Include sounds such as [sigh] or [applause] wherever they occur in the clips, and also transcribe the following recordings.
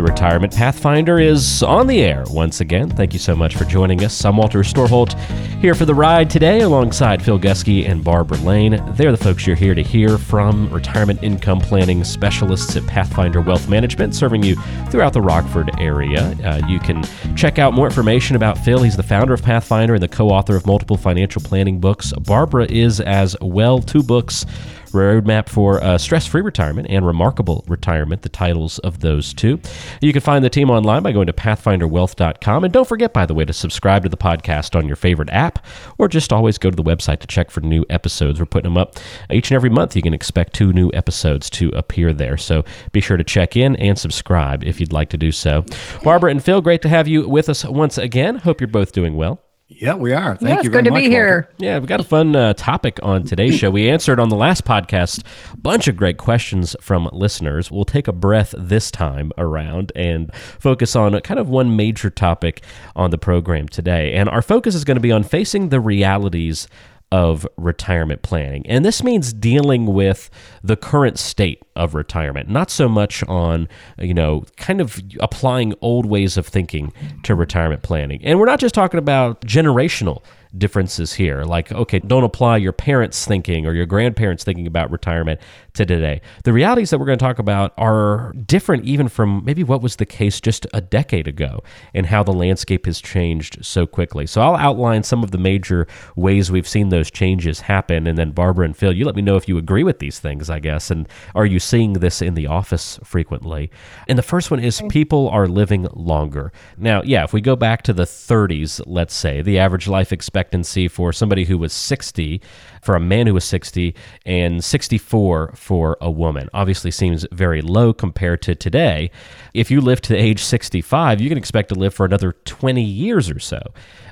The Retirement Pathfinder is on the air once again. Thank you so much for joining us. I'm Walter Storholt here for the ride today alongside Phil Gusky and Barbara Lane. They're the folks you're here to hear from, retirement income planning specialists at Pathfinder Wealth Management, serving you throughout the Rockford area. Uh, you can check out more information about Phil. He's the founder of Pathfinder and the co author of multiple financial planning books. Barbara is as well, two books Roadmap for Stress Free Retirement and Remarkable Retirement, the titles of those two. You can find the team online by going to pathfinderwealth.com. And don't forget, by the way, to subscribe to the podcast on your favorite app or just always go to the website to check for new episodes. We're putting them up each and every month. You can expect two new episodes to appear there. So be sure to check in and subscribe if you'd like to do so. Barbara and Phil, great to have you with us once again. Hope you're both doing well. Yeah, we are. Thank yeah, you it's very good to much, be here. Walter. Yeah, we've got a fun uh, topic on today's show. We answered on the last podcast a bunch of great questions from listeners. We'll take a breath this time around and focus on kind of one major topic on the program today. And our focus is going to be on facing the realities of retirement planning. And this means dealing with the current state of retirement, not so much on, you know, kind of applying old ways of thinking to retirement planning. And we're not just talking about generational differences here. Like, okay, don't apply your parents' thinking or your grandparents' thinking about retirement to today. The realities that we're going to talk about are different even from maybe what was the case just a decade ago and how the landscape has changed so quickly. So I'll outline some of the major ways we've seen those changes happen. And then Barbara and Phil, you let me know if you agree with these things, I guess. And are you seeing this in the office frequently? And the first one is people are living longer. Now, yeah, if we go back to the 30s, let's say, the average life expectancy for somebody who was 60, for a man who was 60, and 64 for a woman. Obviously seems very low compared to today. If you live to age 65, you can expect to live for another 20 years or so.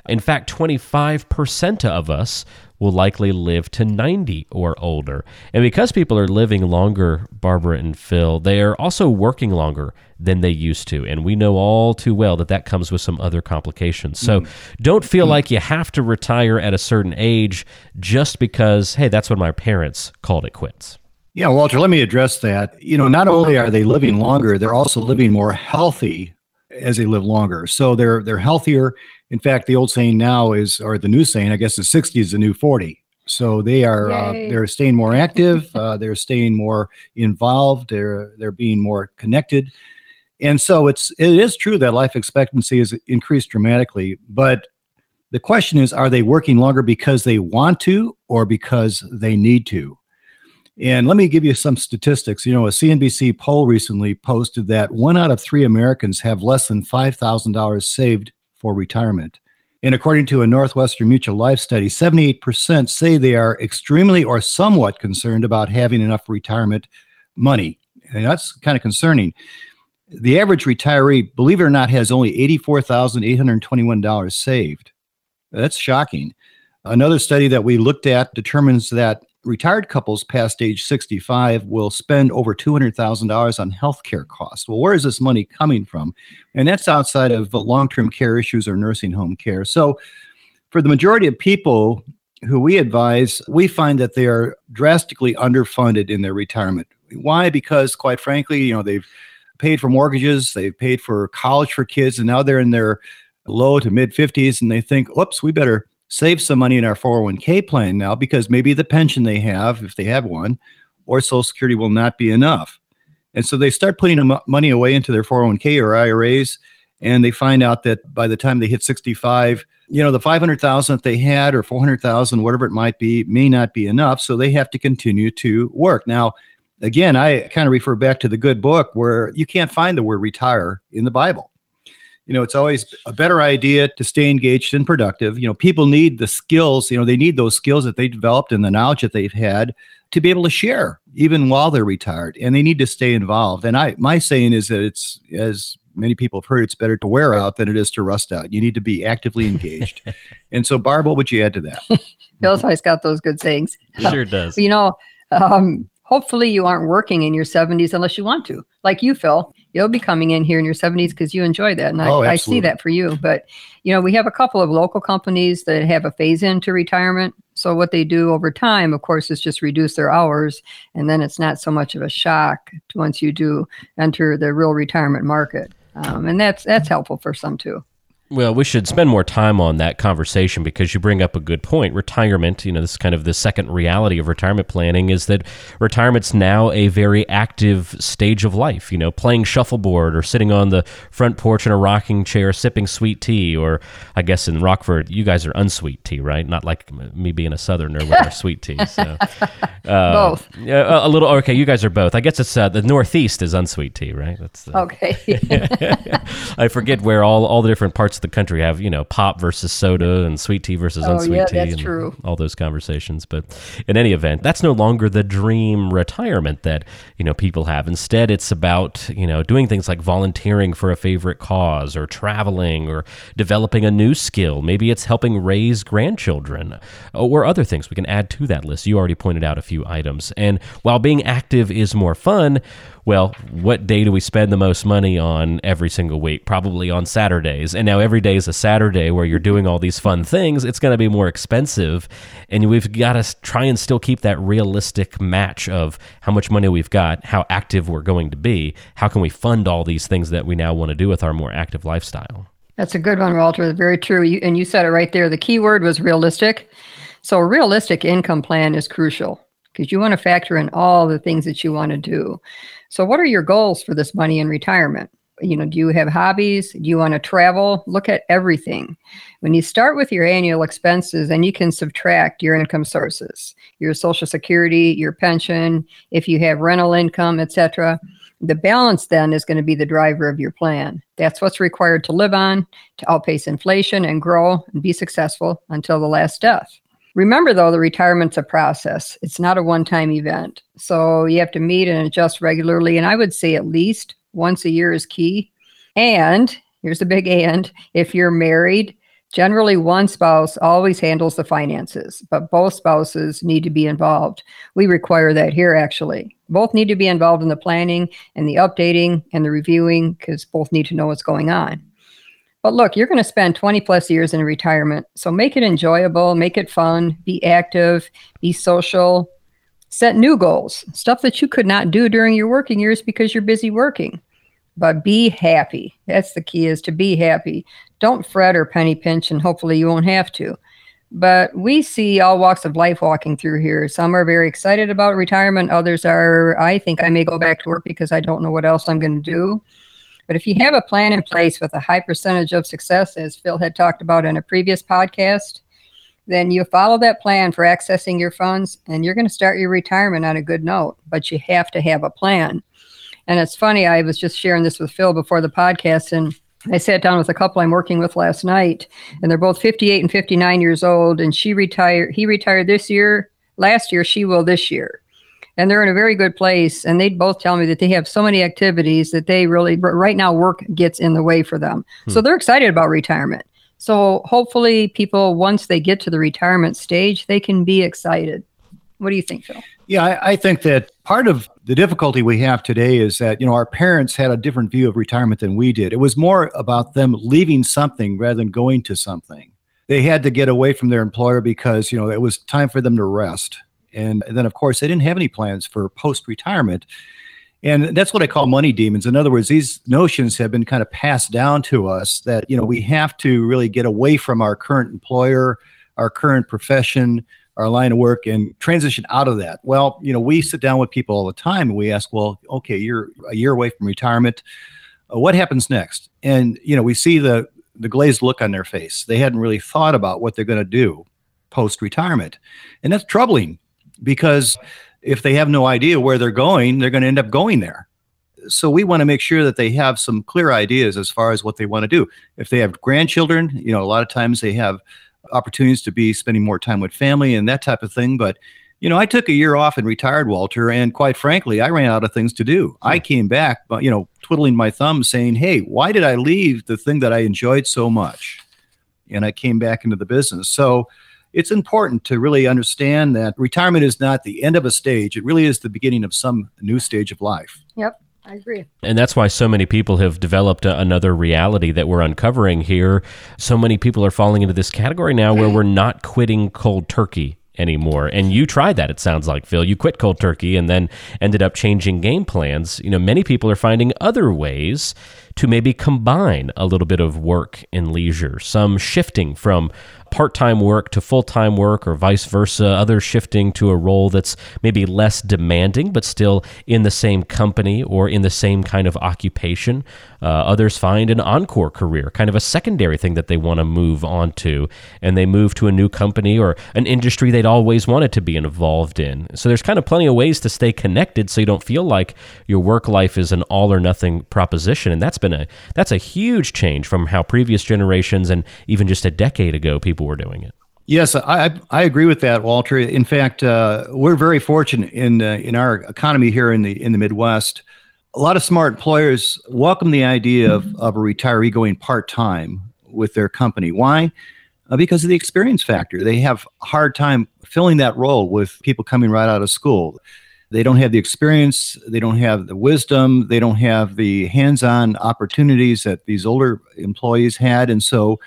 In fact, 25% of us will likely live to 90 or older. And because people are living longer, Barbara and Phil, they are also working longer than they used to. And we know all too well that that comes with some other complications. So mm. don't feel like you have to retire at a certain age just because, hey, that's when my parents called it quits. Yeah, Walter, let me address that. You know, not only are they living longer, they're also living more healthy as they live longer. So they're they're healthier. In fact, the old saying now is, or the new saying, I guess, is 60 is the new 40. So they are uh, they're staying more active. Uh, they're staying more involved. They're they're being more connected. And so it's it is true that life expectancy has increased dramatically. But the question is, are they working longer because they want to or because they need to? And let me give you some statistics. You know, a CNBC poll recently posted that one out of three Americans have less than $5,000 saved for retirement. And according to a Northwestern Mutual Life study, 78% say they are extremely or somewhat concerned about having enough retirement money. And that's kind of concerning. The average retiree, believe it or not, has only $84,821 saved. That's shocking. Another study that we looked at determines that retired couples past age 65 will spend over $200,000 on healthcare costs. Well, where is this money coming from? And that's outside of long term care issues or nursing home care. So, for the majority of people who we advise, we find that they are drastically underfunded in their retirement. Why? Because, quite frankly, you know, they've paid for mortgages, they've paid for college for kids, and now they're in their low to mid 50s and they think, oops, we better save some money in our 401k plan now because maybe the pension they have, if they have one, or Social Security will not be enough. And so they start putting money away into their 401k or IRAs, and they find out that by the time they hit 65, you know, the 500,000 that they had or 400,000, whatever it might be, may not be enough. So they have to continue to work. Now, again, I kind of refer back to the good book where you can't find the word retire in the Bible you know it's always a better idea to stay engaged and productive you know people need the skills you know they need those skills that they developed and the knowledge that they've had to be able to share even while they're retired and they need to stay involved and i my saying is that it's as many people have heard it's better to wear out than it is to rust out. You need to be actively engaged. [laughs] and so, Barb, what would you add to that? [laughs] Phil's always got those good sayings. Sure does. [laughs] You know, um, hopefully you aren't working in your 70s unless you want to. Like you, Phil, you'll be coming in here in your 70s because you enjoy that. And I, Oh, I see that for you. But, you know, we have a couple of local companies that have a phase into retirement. So what they do over time, of course, is just reduce their hours. And then it's not so much of a shock to once you do enter the real retirement market. Um, and that's that's helpful for some too. Well, we should spend more time on that conversation because you bring up a good point. Retirement, you know, this is kind of the second reality of retirement planning is that retirement's now a very active stage of life. You know, playing shuffleboard or sitting on the front porch in a rocking chair sipping sweet tea, or I guess in Rockford, you guys are unsweet tea, right? Not like me being a southerner with our sweet tea. So, [laughs] uh, Both. A, a little. Okay, you guys are both. I guess it's uh, the Northeast is unsweet tea, right? That's the, Okay. [laughs] [laughs] I forget where all, all the different parts of the country have, you know, pop versus soda and sweet tea versus Oh, unsweet yeah, tea that's and true. all those conversations. But in any event, that's no longer the dream retirement that, you know, people have. Instead, it's about, you know, doing things like volunteering for a favorite cause or traveling or developing a new skill. Maybe it's helping raise grandchildren or other things we can add to that list. You already pointed out a few items. And while being active is more fun, well, what day do we spend the most money on every single week? Probably on Saturdays. And now every day is a Saturday where you're doing all these fun things. It's going to be more expensive. And we've got to try and still keep that realistic match of how much money we've got, how active we're going to be. How can we fund all these things that we now want to do with our more active lifestyle? That's a good one, Walter. Very true. You, and you said it right there. The key word was realistic. So, a realistic income plan is crucial because you want to factor in all the things that you want to do. So, what are your goals for this money in retirement? You know, do you have hobbies? Do you want to travel? Look at everything. When you start with your annual expenses, then you can subtract your income sources, your social security, your pension, if you have rental income, etc. The balance then is going to be the driver of your plan. That's what's required to live on, to outpace inflation and grow and be successful until the last death. Remember, though, the retirement's a process. It's not a one time event. So you have to meet and adjust regularly. And I would say at least once a year is key. And here's the big and if you're married, generally one spouse always handles the finances, but both spouses need to be involved. We require that here, actually. Both need to be involved in the planning and the updating and the reviewing because both need to know what's going on. But look, you're going to spend 20 plus years in retirement. So make it enjoyable, make it fun, be active, be social, set new goals, stuff that you could not do during your working years because you're busy working. But be happy. That's the key is to be happy. Don't fret or penny pinch, and hopefully you won't have to. But we see all walks of life walking through here. Some are very excited about retirement. Others are, I think I may go back to work because I don't know what else I'm going to do. But if you have a plan in place with a high percentage of success, as Phil had talked about in a previous podcast, then you follow that plan for accessing your funds and you're going to start your retirement on a good note. But you have to have a plan. And it's funny, I was just sharing this with Phil before the podcast, and I sat down with a couple I'm working with last night, and they're both 58 and 59 years old. And she retired, he retired this year, last year, she will this year and they're in a very good place and they both tell me that they have so many activities that they really right now work gets in the way for them so hmm. they're excited about retirement so hopefully people once they get to the retirement stage they can be excited what do you think phil Yeah, I, I think that part of the difficulty we have today is that you know our parents had a different view of retirement than we did. It was more about them leaving something rather than going to something. They had to get away from their employer because you know it was time for them to rest. And then of course they didn't have any plans for post-retirement. And that's what I call money demons. In other words, these notions have been kind of passed down to us that you know we have to really get away from our current employer, our current profession, our line of work and transition out of that? Well, you know, we sit down with people all the time and we ask, well, okay, you're a year away from retirement. Uh, what happens next? And you know, we see the the glazed look on their face. They hadn't really thought about what they're going to do post retirement, and that's troubling because if they have no idea where they're going, they're going to end up going there. So we want to make sure that they have some clear ideas as far as what they want to do. If they have grandchildren, you know, a lot of times they have opportunities to be spending more time with family and that type of thing. But You know, I took a year off and retired, Walter, and quite frankly, I ran out of things to do. I came back, but you know, twiddling my thumbs, saying, "Hey, why did I leave the thing that I enjoyed so much?" And I came back into the business. So it's important to really understand that retirement is not the end of a stage; it really is the beginning of some new stage of life. Yep. I agree. And that's why so many people have developed a, another reality that we're uncovering here. So many people are falling into this category now where we're not quitting cold turkey anymore. And you tried that, it sounds like, Phil. You quit cold turkey and then ended up changing game plans. You know, many people are finding other ways to maybe combine a little bit of work and leisure, some shifting from part time work to full time work or vice versa, others shifting to a role that's maybe less demanding but still in the same company or in the same kind of occupation. Uh, others find an encore career, kind of a secondary thing that they want to move on to, and they move to a new company or an industry they'd always wanted to be involved in. So there's kind of plenty of ways to stay connected so you don't feel like your work life is an all or nothing proposition. And that's that's a huge change from how previous generations and even just a decade ago people were doing it. Yes, I I agree with that, Walter. In fact, uh, we're very fortunate in uh, in our economy here in the in the Midwest a lot of smart employers welcome the idea of, of a retiree going part time with their company. Why? Uh, because of the experience factor. They have a hard time filling that role with people coming right out of school. They don't have the experience, they don't have the wisdom, they don't have the hands on opportunities that these older employees had. And so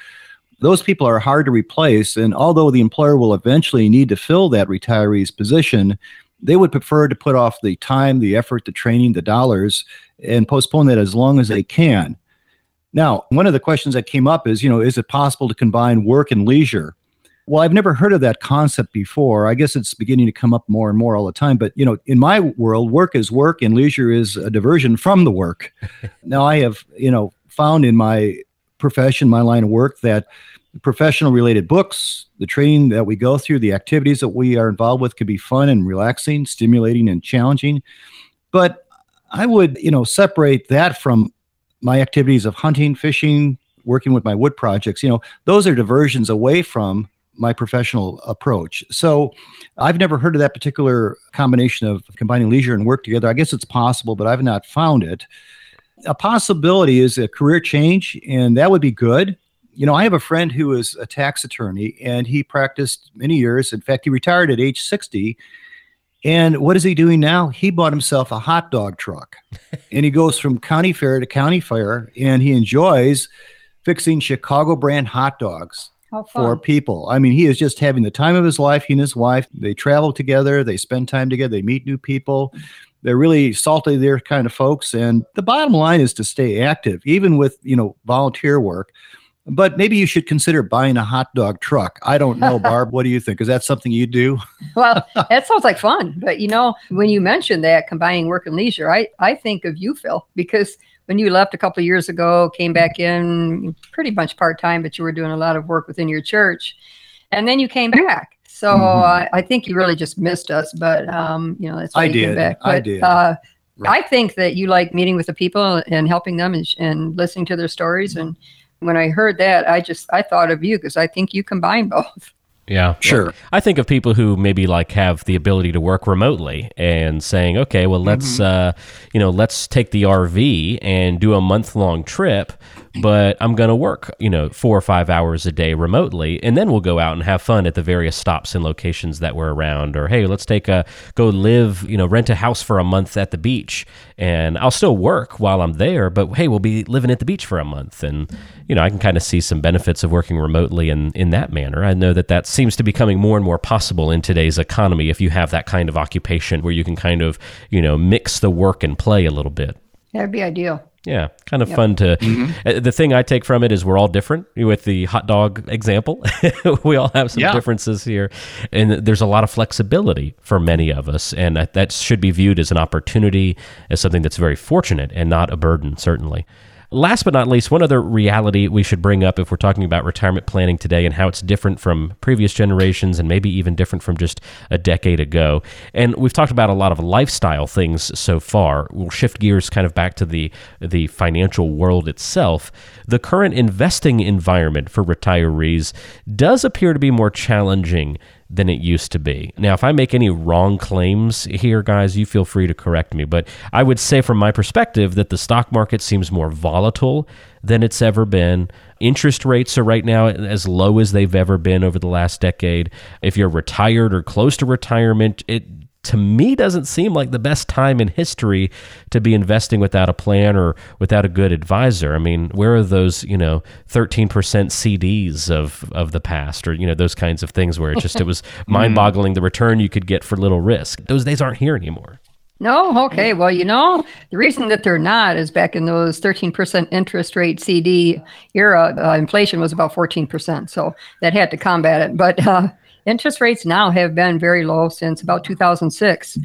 those people are hard to replace. And although the employer will eventually need to fill that retiree's position, they would prefer to put off the time, the effort, the training, the dollars, and postpone that as long as they can. Now, one of the questions that came up is, you know, is it possible to combine work and leisure? Well, I've never heard of that concept before. I guess it's beginning to come up more and more all the time. But, you know, in my world, work is work and leisure is a diversion from the work. [laughs] now, I have, you know, found in my profession, my line of work, that professional related books, the training that we go through, the activities that we are involved with could be fun and relaxing, stimulating and challenging. But I would, you know, separate that from my activities of hunting, fishing, working with my wood projects. You know, those are diversions away from my professional approach. So I've never heard of that particular combination of combining leisure and work together. I guess it's possible, but I've not found it. A possibility is a career change, and that would be good you know, I have a friend who is a tax attorney and he practiced many years. In fact, he retired at age 60. And what is he doing now? He bought himself a hot dog truck [laughs] and he goes from county fair to county fair and he enjoys fixing Chicago brand hot dogs for people. I mean, he is just having the time of his life. He and his wife, they travel together, they spend time together, they meet new people. They're really salty, they're kind of folks. And the bottom line is to stay active, even with, you know, volunteer work but maybe you should consider buying a hot dog truck. I don't know, [laughs] Barb. what do you think? Is that something you do? well, [laughs] that sounds like fun. But you know, when you mentioned that combining work and leisure, I, I think of you, Phil, because when you left a couple of years ago, came back in pretty much part time, but you were doing a lot of work within your church, and then you came back. So mm-hmm. uh, I think you really just missed us. But um, you know, that's why I you did. came back. But, I did. Uh, right. I think that you like meeting with the people and helping them and, and listening to their stories and when I heard that, I just I thought of you because I think you combine [laughs] both. Yeah, sure. Well, I think of people who maybe like have the ability to work remotely and saying, okay, well, let's mm-hmm. uh, you know, let's take the RV and do a month long trip but I'm going to work, you know, four or five hours a day remotely, and then we'll go out and have fun at the various stops and locations that we're around. Or hey, let's take a go live, you know, rent a house for a month at the beach, and I'll still work while I'm there, but hey, we'll be living at the beach for a month, and you know, I can kind of see some benefits of working remotely in in that manner. I know that that seems to be becoming more and more possible in today's economy if you have that kind of occupation where you can kind of, you know, mix the work and play a little bit. That'd be ideal. Yeah, kind of yep. fun to. Mm-hmm. Uh, the thing I take from it is we're all different. With the hot dog example, [laughs] we all have some yeah. differences here, and there's a lot of flexibility for many of us, and that should be viewed as an opportunity, as something that's very fortunate and not a burden, certainly. Last but not least, one other reality we should bring up if we're talking about retirement planning today and how it's different from previous generations and maybe even different from just a decade ago. And we've talked about a lot of lifestyle things so far. We'll shift gears kind of back to the the financial world itself. The current investing environment for retirees does appear to be more challenging than it used to be. Now, if I make any wrong claims here, guys, you feel free to correct me. But I would say, from my perspective, that the stock market seems more volatile than it's ever been. Interest rates are right now as low as they've ever been over the last decade. If you're retired or close to retirement, it to me doesn't seem like the best time in history to be investing without a plan or without a good advisor. I mean, where are those, you know, 13% CDs of of the past or, you know, those kinds of things where it just it was [laughs] mind-boggling the return you could get for little risk. Those days aren't here anymore. No, okay. Well, you know, the reason that they're not is back in those 13% interest rate CD era, uh, inflation was about 14%. So that had to combat it. But uh, Interest rates now have been very low since about 2006.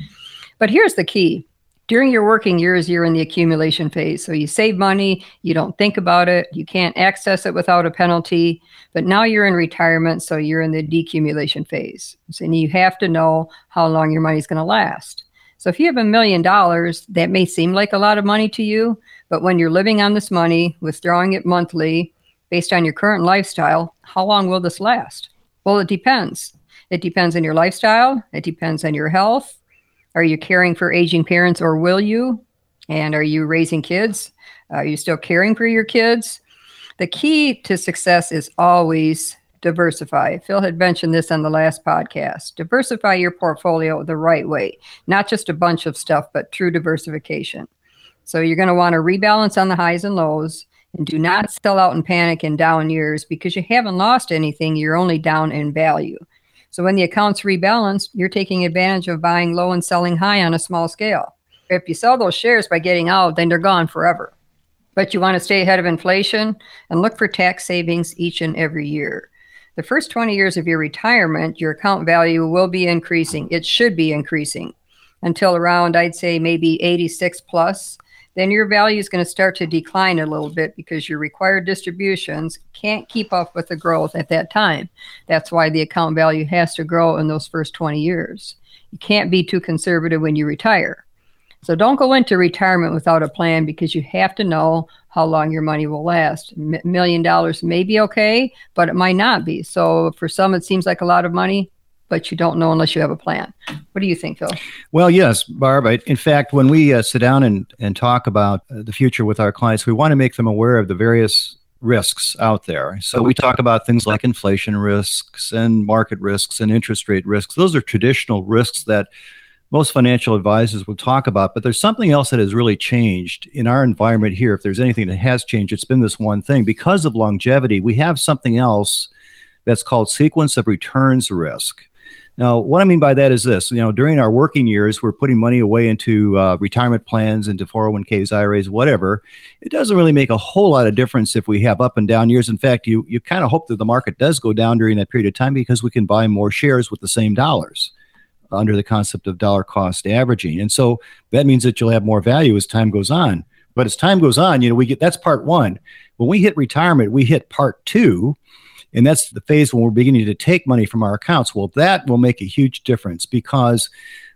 But here's the key during your working years, you're in the accumulation phase. So you save money, you don't think about it, you can't access it without a penalty. But now you're in retirement, so you're in the decumulation phase. So, you have to know how long your money's going to last. So if you have a million dollars, that may seem like a lot of money to you, but when you're living on this money, withdrawing it monthly based on your current lifestyle, how long will this last? Well, it depends. It depends on your lifestyle, it depends on your health. Are you caring for aging parents or will you? And are you raising kids? Are you still caring for your kids? The key to success is always diversify. Phil had mentioned this on the last podcast. Diversify your portfolio the right way, not just a bunch of stuff, but true diversification. So you're going to want to rebalance on the highs and lows do not sell out in panic in down years because you haven't lost anything. You're only down in value. So when the accounts rebalance, you're taking advantage of buying low and selling high on a small scale. If you sell those shares by getting out, then they're gone forever. But you want to stay ahead of inflation and look for tax savings each and every year. The first 20 years of your retirement, your account value will be increasing. It should be increasing until around, I'd say, maybe 86 plus then your value is going to start to decline a little bit because your required distributions can't keep up with the growth at that time. That's why the account value has to grow in those first 20 years. You can't be too conservative when you retire. So don't go into retirement without a plan because you have to know how long your money will last. A million dollars may be okay, but it might not be. So for some, it seems like a lot of money but you don't know unless you have a plan. What do you think, Phil? Well, yes, Barb. in fact, when we uh, sit down and, and talk about uh, the future with our clients, we want to make them aware of the various risks out there. So we talk about things like inflation risks and market risks and interest rate risks. Those are traditional risks that most financial advisors will talk about, but there's something else that has really changed in our environment here. If there's anything that has changed, it's been this one thing. Because of longevity, we have something else that's called sequence of returns risk. Now, what I mean by that is this: you know, during our working years, we're putting money away into uh, retirement plans, into 401ks, IRAs, whatever. It doesn't really make a whole lot of difference if we have up and down years. In fact, you you kind of hope that the market does go down during that period of time because we can buy more shares with the same dollars under the concept of dollar cost averaging, and so that means that you'll have more value as time goes on. But as time goes on, you know, we get that's part one. When we hit retirement, we hit part two and that's the phase when we're beginning to take money from our accounts. Well, that will make a huge difference because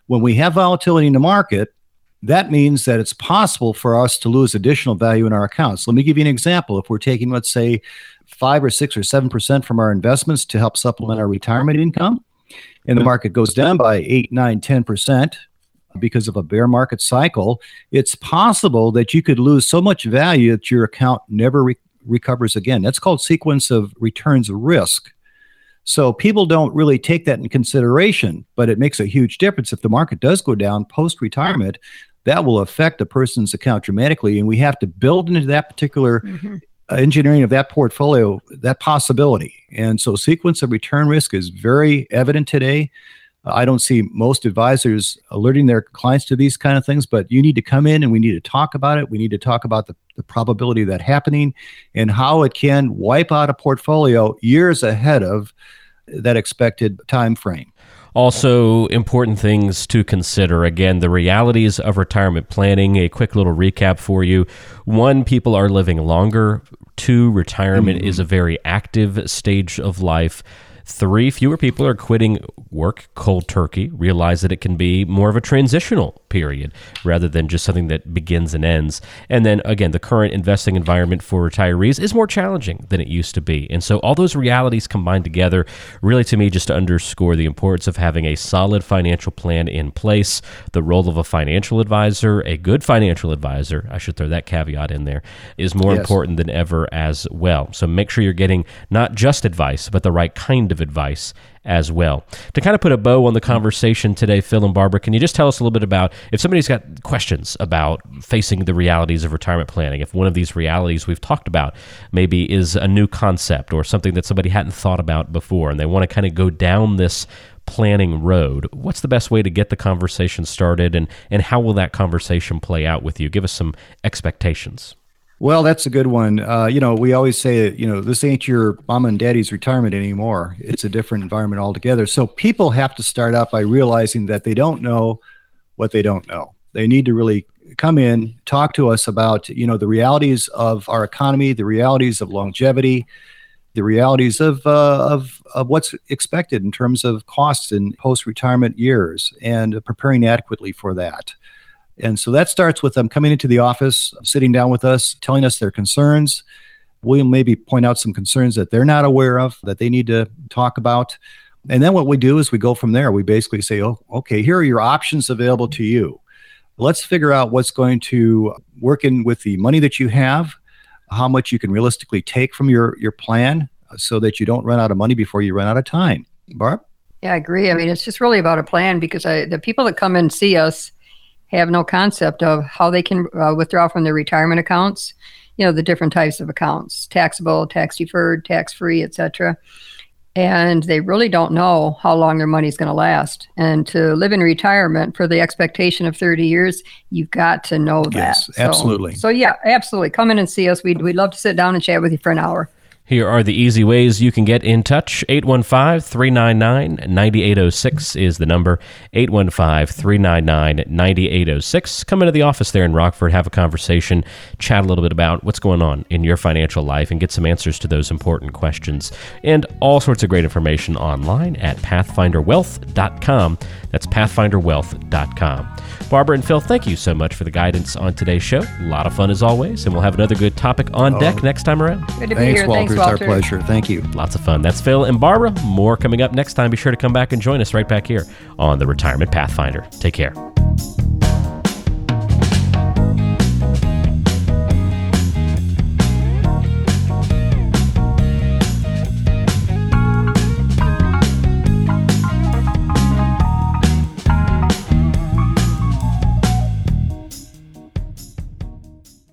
when we have volatility in the market, that means that it's possible for us to lose additional value in our accounts. Let me give you an example. If we're taking, let's say, five or six or seven percent from our investments to help supplement our retirement income, and the market goes down by eight, nine, ten percent because of a bear market cycle, it's possible that you could lose so much value that your account never recovers again. That's called sequence of returns risk. So people don't really take that in consideration, but it makes a huge difference. If the market does go down post retirement, that will affect a person's account dramatically. And we have to build into that particular mm-hmm. engineering of that portfolio that possibility. And so sequence of return risk is very evident today. I don't see most advisors alerting their clients to these kind of things, but you need to come in and we need to talk about it. We need to talk about the, the probability of that happening and how it can wipe out a portfolio years ahead of that expected time frame. Also, important things to consider. Again, the realities of retirement planning. A quick little recap for you. One, people are living longer. Two, retirement mm-hmm. is a very active stage of life. Three, fewer people are quitting work cold turkey, realize that it can be more of a transitional period rather than just something that begins and ends. And then again, the current investing environment for retirees is more challenging than it used to be. And so all those realities combined together really to me just to underscore the importance of having a solid financial plan in place, the role of a financial advisor, a good financial advisor, I should throw that caveat in there, is more Yes. important than ever as well. So make sure you're getting not just advice, but the right kind of advice as well. To kind of put a bow on the conversation today, Phil and Barbara, can you just tell us a little bit about if somebody's got questions about facing the realities of retirement planning, if one of these realities we've talked about maybe is a new concept or something that somebody hadn't thought about before and they want to kind of go down this planning road, what's the best way to get the conversation started and, and how will that conversation play out with you? Give us some expectations. Well, that's a good one. Uh, you know, we always say, you know, this ain't your mom and daddy's retirement anymore. It's a different environment altogether. So people have to start out by realizing that they don't know what they don't know. They need to really come in, talk to us about, you know, the realities of our economy, the realities of longevity, the realities of uh, of of what's expected in terms of costs in post-retirement years, and preparing adequately for that. And so that starts with them coming into the office, sitting down with us, telling us their concerns. We'll maybe point out some concerns that they're not aware of that they need to talk about. And then what we do is we go from there. We basically say, oh, okay, here are your options available to you. Let's figure out what's going to work in with the money that you have, how much you can realistically take from your, your plan so that you don't run out of money before you run out of time. Barb? Yeah, I agree. I mean, it's just really about a plan because I, the people that come and see us have no concept of how they can uh, withdraw from their retirement accounts. You know, the different types of accounts: taxable, tax deferred, tax free, etc. And they really don't know how long their money is going to last. And to live in retirement for the expectation of 30 years, you've got to know that. Yes, So- absolutely. So, yeah, absolutely. Come in and see us. We'd, we'd love to sit down and chat with you for an hour. Here are the easy ways you can get in touch. 815 399 9806 is the number. 815 399 9806. Come into the office there in Rockford, have a conversation, chat a little bit about what's going on in your financial life, and get some answers to those important questions. And all sorts of great information online at pathfinderwealth.com. That's pathfinderwealth.com. Barbara and Phil, thank you so much for the guidance on today's show. A lot of fun as always, and we'll have another good topic on deck oh. next time around. Good to be Thanks, here. Walter. Thanks, It's our pleasure. Thank you. Lots of fun. That's Phil and Barbara. More coming up next time. Be sure to come back and join us right back here on the Retirement Pathfinder. Take care.